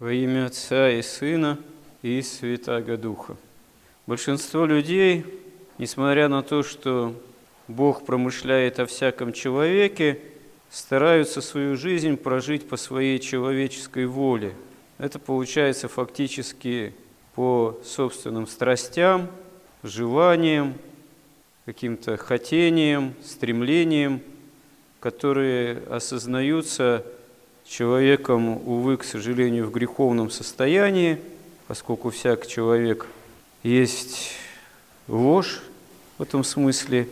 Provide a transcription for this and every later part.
Во имя Отца и Сына и Святаго Духа. Большинство людей, несмотря на то, что Бог промышляет о всяком человеке, стараются свою жизнь прожить по своей человеческой воле. Это получается фактически по собственным страстям, желаниям, каким-то хотениям, стремлениям, которые осознаются человеком, увы, к сожалению, в греховном состоянии, поскольку всякий человек есть ложь в этом смысле,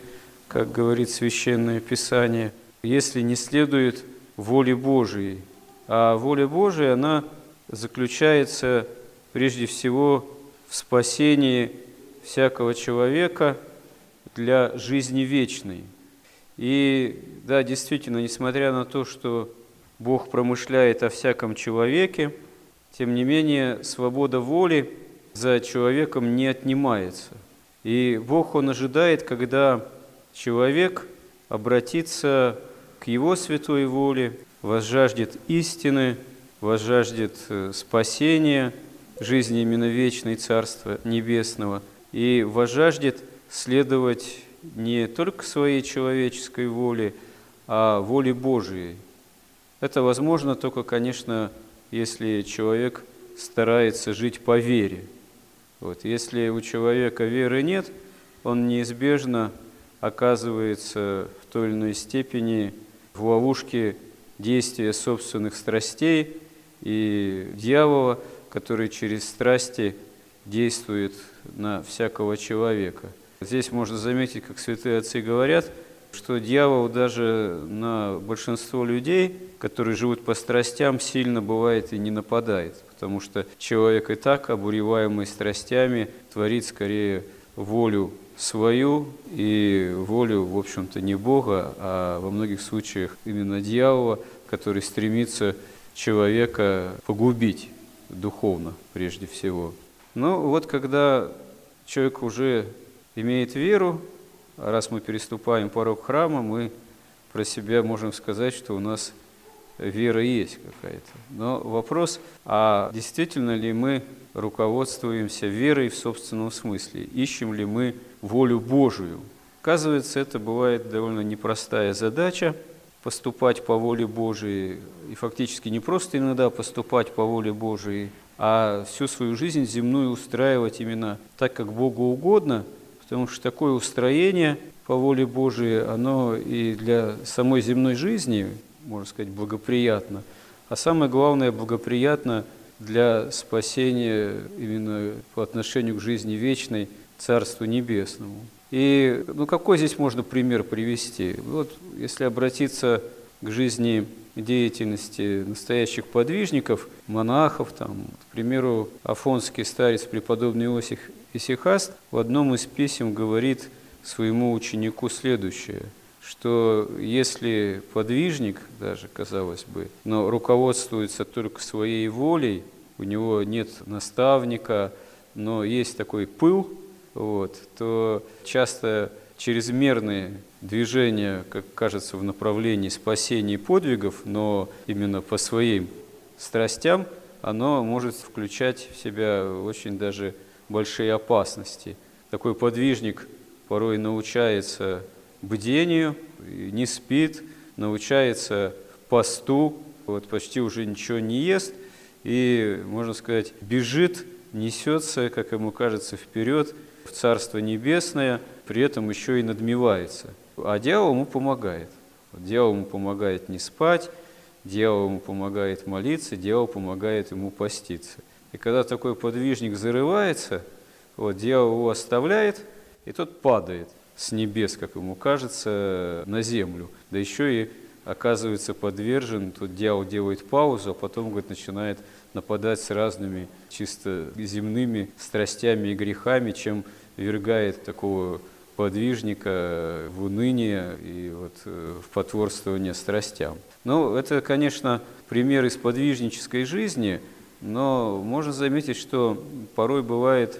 как говорит Священное Писание, если не следует воле Божией. А воля Божия, она заключается прежде всего в спасении всякого человека для жизни вечной. И да, действительно, несмотря на то, что Бог промышляет о всяком человеке, тем не менее свобода воли за человеком не отнимается. И Бог, Он ожидает, когда человек обратится к Его святой воле, возжаждет истины, возжаждет э, спасения, жизни именно вечной Царства Небесного, и возжаждет следовать не только своей человеческой воле, а воле Божией – это возможно только, конечно, если человек старается жить по вере. Вот. Если у человека веры нет, он неизбежно оказывается в той или иной степени в ловушке действия собственных страстей и дьявола, который через страсти действует на всякого человека. Здесь можно заметить, как святые отцы говорят – что дьявол даже на большинство людей, которые живут по страстям, сильно бывает и не нападает, потому что человек и так, обуреваемый страстями, творит скорее волю свою и волю, в общем-то, не Бога, а во многих случаях именно дьявола, который стремится человека погубить духовно прежде всего. Но вот когда человек уже имеет веру, раз мы переступаем порог храма, мы про себя можем сказать, что у нас вера есть какая-то. Но вопрос, а действительно ли мы руководствуемся верой в собственном смысле? Ищем ли мы волю Божию? Оказывается, это бывает довольно непростая задача поступать по воле Божией, и фактически не просто иногда поступать по воле Божией, а всю свою жизнь земную устраивать именно так, как Богу угодно – потому что такое устроение по воле Божией, оно и для самой земной жизни, можно сказать, благоприятно, а самое главное, благоприятно для спасения именно по отношению к жизни вечной, Царству Небесному. И ну, какой здесь можно пример привести? Вот если обратиться к жизни деятельности настоящих подвижников, монахов, там, к примеру, Афонский старец, преподобный Иосиф Исихаст в одном из писем говорит своему ученику следующее, что если подвижник, даже казалось бы, но руководствуется только своей волей, у него нет наставника, но есть такой пыл, вот, то часто чрезмерные движения, как кажется, в направлении спасения и подвигов, но именно по своим страстям, оно может включать в себя очень даже большие опасности. Такой подвижник порой научается бдению, не спит, научается посту, вот почти уже ничего не ест и, можно сказать, бежит, несется, как ему кажется, вперед в Царство Небесное, при этом еще и надмевается. А дьявол ему помогает. Дьявол ему помогает не спать, дьявол ему помогает молиться, дьявол помогает ему поститься. И когда такой подвижник зарывается, вот, дьявол его оставляет, и тот падает с небес, как ему кажется, на землю. Да еще и оказывается подвержен, тут дьявол делает паузу, а потом говорит, начинает нападать с разными чисто земными страстями и грехами, чем вергает такого подвижника в уныние и вот э, в потворствование страстям. Ну, это, конечно, пример из подвижнической жизни – но можно заметить, что порой бывает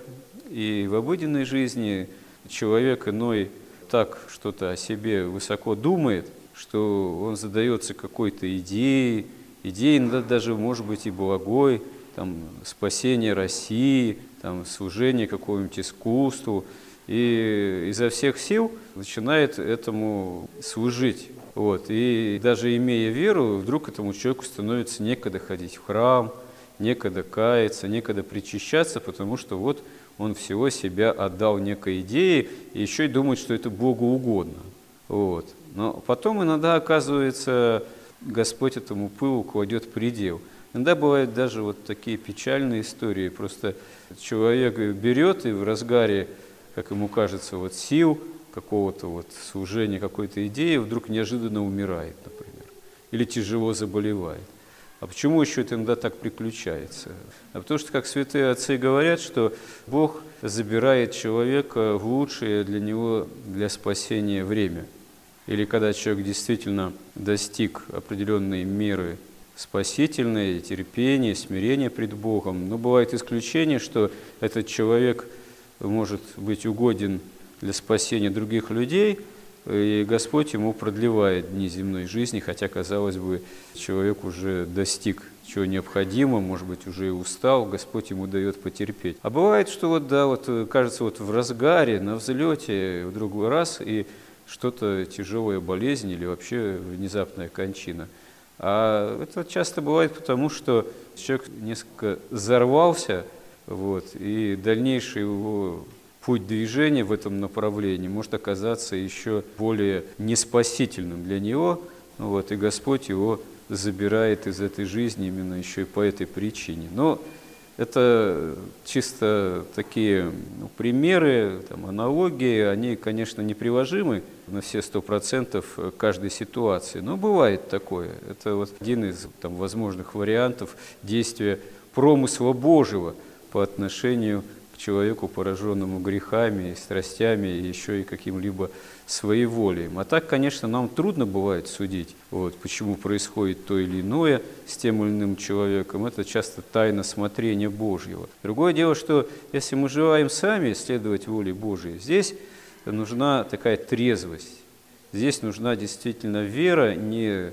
и в обыденной жизни человек иной так что-то о себе высоко думает, что он задается какой-то идеей, идеей иногда даже может быть и благой, там, спасение России, там, служение какому-нибудь искусству, и изо всех сил начинает этому служить. Вот. И даже имея веру, вдруг этому человеку становится некогда ходить в храм, некогда каяться, некогда причащаться, потому что вот он всего себя отдал некой идее и еще и думает, что это Богу угодно. Вот. Но потом иногда оказывается, Господь этому пылу кладет предел. Иногда бывают даже вот такие печальные истории. Просто человек берет и в разгаре, как ему кажется, вот сил, какого-то вот служения, какой-то идеи, вдруг неожиданно умирает, например, или тяжело заболевает. А почему еще это иногда так приключается? А потому что, как святые отцы говорят, что Бог забирает человека в лучшее для него, для спасения время. Или когда человек действительно достиг определенной меры спасительной, терпения, смирения пред Богом. Но бывает исключение, что этот человек может быть угоден для спасения других людей – и Господь ему продлевает дни земной жизни, хотя, казалось бы, человек уже достиг чего необходимо, может быть, уже и устал, Господь ему дает потерпеть. А бывает, что вот, да, вот кажется, вот в разгаре, на взлете, в другой раз, и что-то тяжелая болезнь или вообще внезапная кончина. А это часто бывает потому, что человек несколько взорвался, вот, и дальнейшее его путь движения в этом направлении может оказаться еще более неспасительным для него, вот, и Господь его забирает из этой жизни именно еще и по этой причине. Но это чисто такие ну, примеры, там, аналогии, они, конечно, не привожимы на все сто процентов каждой ситуации, но бывает такое. Это вот один из там, возможных вариантов действия промысла Божьего по отношению человеку, пораженному грехами, страстями еще и каким-либо своеволием. А так, конечно, нам трудно бывает судить, вот, почему происходит то или иное с тем или иным человеком. Это часто тайна смотрения Божьего. Другое дело, что если мы желаем сами следовать воле Божьей, здесь нужна такая трезвость. Здесь нужна действительно вера, не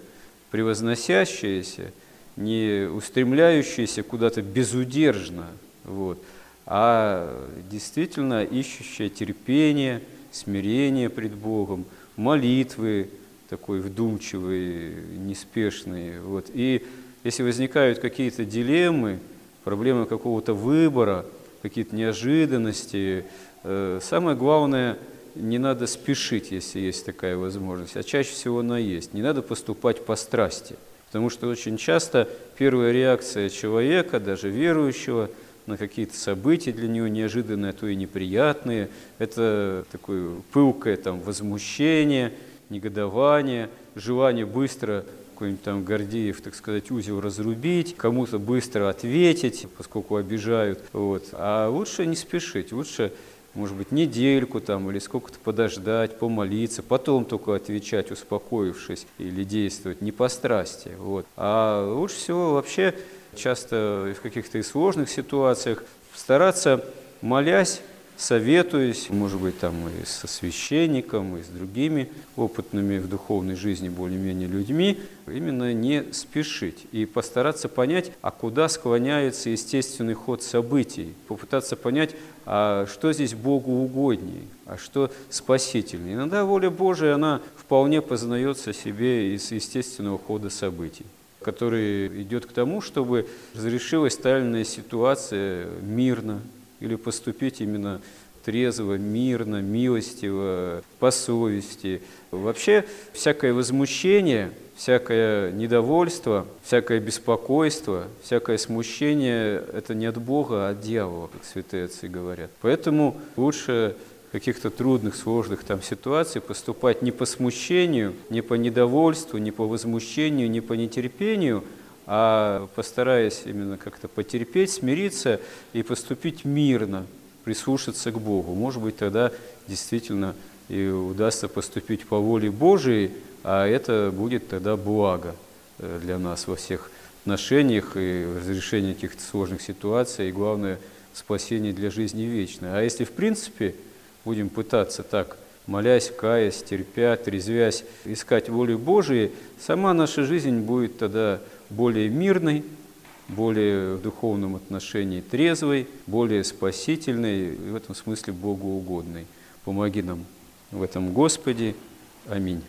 превозносящаяся, не устремляющаяся куда-то безудержно, вот, а действительно ищущая терпение, смирение пред Богом, молитвы такой вдумчивые, неспешные. Вот. И если возникают какие-то дилеммы, проблемы какого-то выбора, какие-то неожиданности, э, самое главное, не надо спешить, если есть такая возможность, а чаще всего она есть. Не надо поступать по страсти, потому что очень часто первая реакция человека, даже верующего – на какие-то события для него неожиданные, а то и неприятные. Это такое пылкое там, возмущение, негодование, желание быстро какой-нибудь там Гордеев, так сказать, узел разрубить, кому-то быстро ответить, поскольку обижают. Вот. А лучше не спешить, лучше может быть, недельку там или сколько-то подождать, помолиться, потом только отвечать, успокоившись, или действовать не по страсти. Вот. А лучше всего вообще часто в каких-то и сложных ситуациях, стараться, молясь, советуясь, может быть, там и со священником, и с другими опытными в духовной жизни более-менее людьми, именно не спешить и постараться понять, а куда склоняется естественный ход событий, попытаться понять, а что здесь Богу угоднее, а что спасительнее. Иногда воля Божия, она вполне познается себе из естественного хода событий который идет к тому, чтобы разрешилась тайная ситуация мирно или поступить именно трезво, мирно, милостиво, по совести. Вообще всякое возмущение, всякое недовольство, всякое беспокойство, всякое смущение – это не от Бога, а от дьявола, как святые отцы говорят. Поэтому лучше каких-то трудных, сложных там ситуаций поступать не по смущению, не по недовольству, не по возмущению, не по нетерпению, а постараясь именно как-то потерпеть, смириться и поступить мирно, прислушаться к Богу. Может быть, тогда действительно и удастся поступить по воле Божией, а это будет тогда благо э, для нас во всех отношениях и разрешении каких-то сложных ситуаций, и главное, спасение для жизни вечной. А если в принципе будем пытаться так, молясь, каясь, терпя, трезвясь, искать волю Божией, сама наша жизнь будет тогда более мирной, более в духовном отношении трезвой, более спасительной, и в этом смысле Богу угодной. Помоги нам в этом, Господи. Аминь.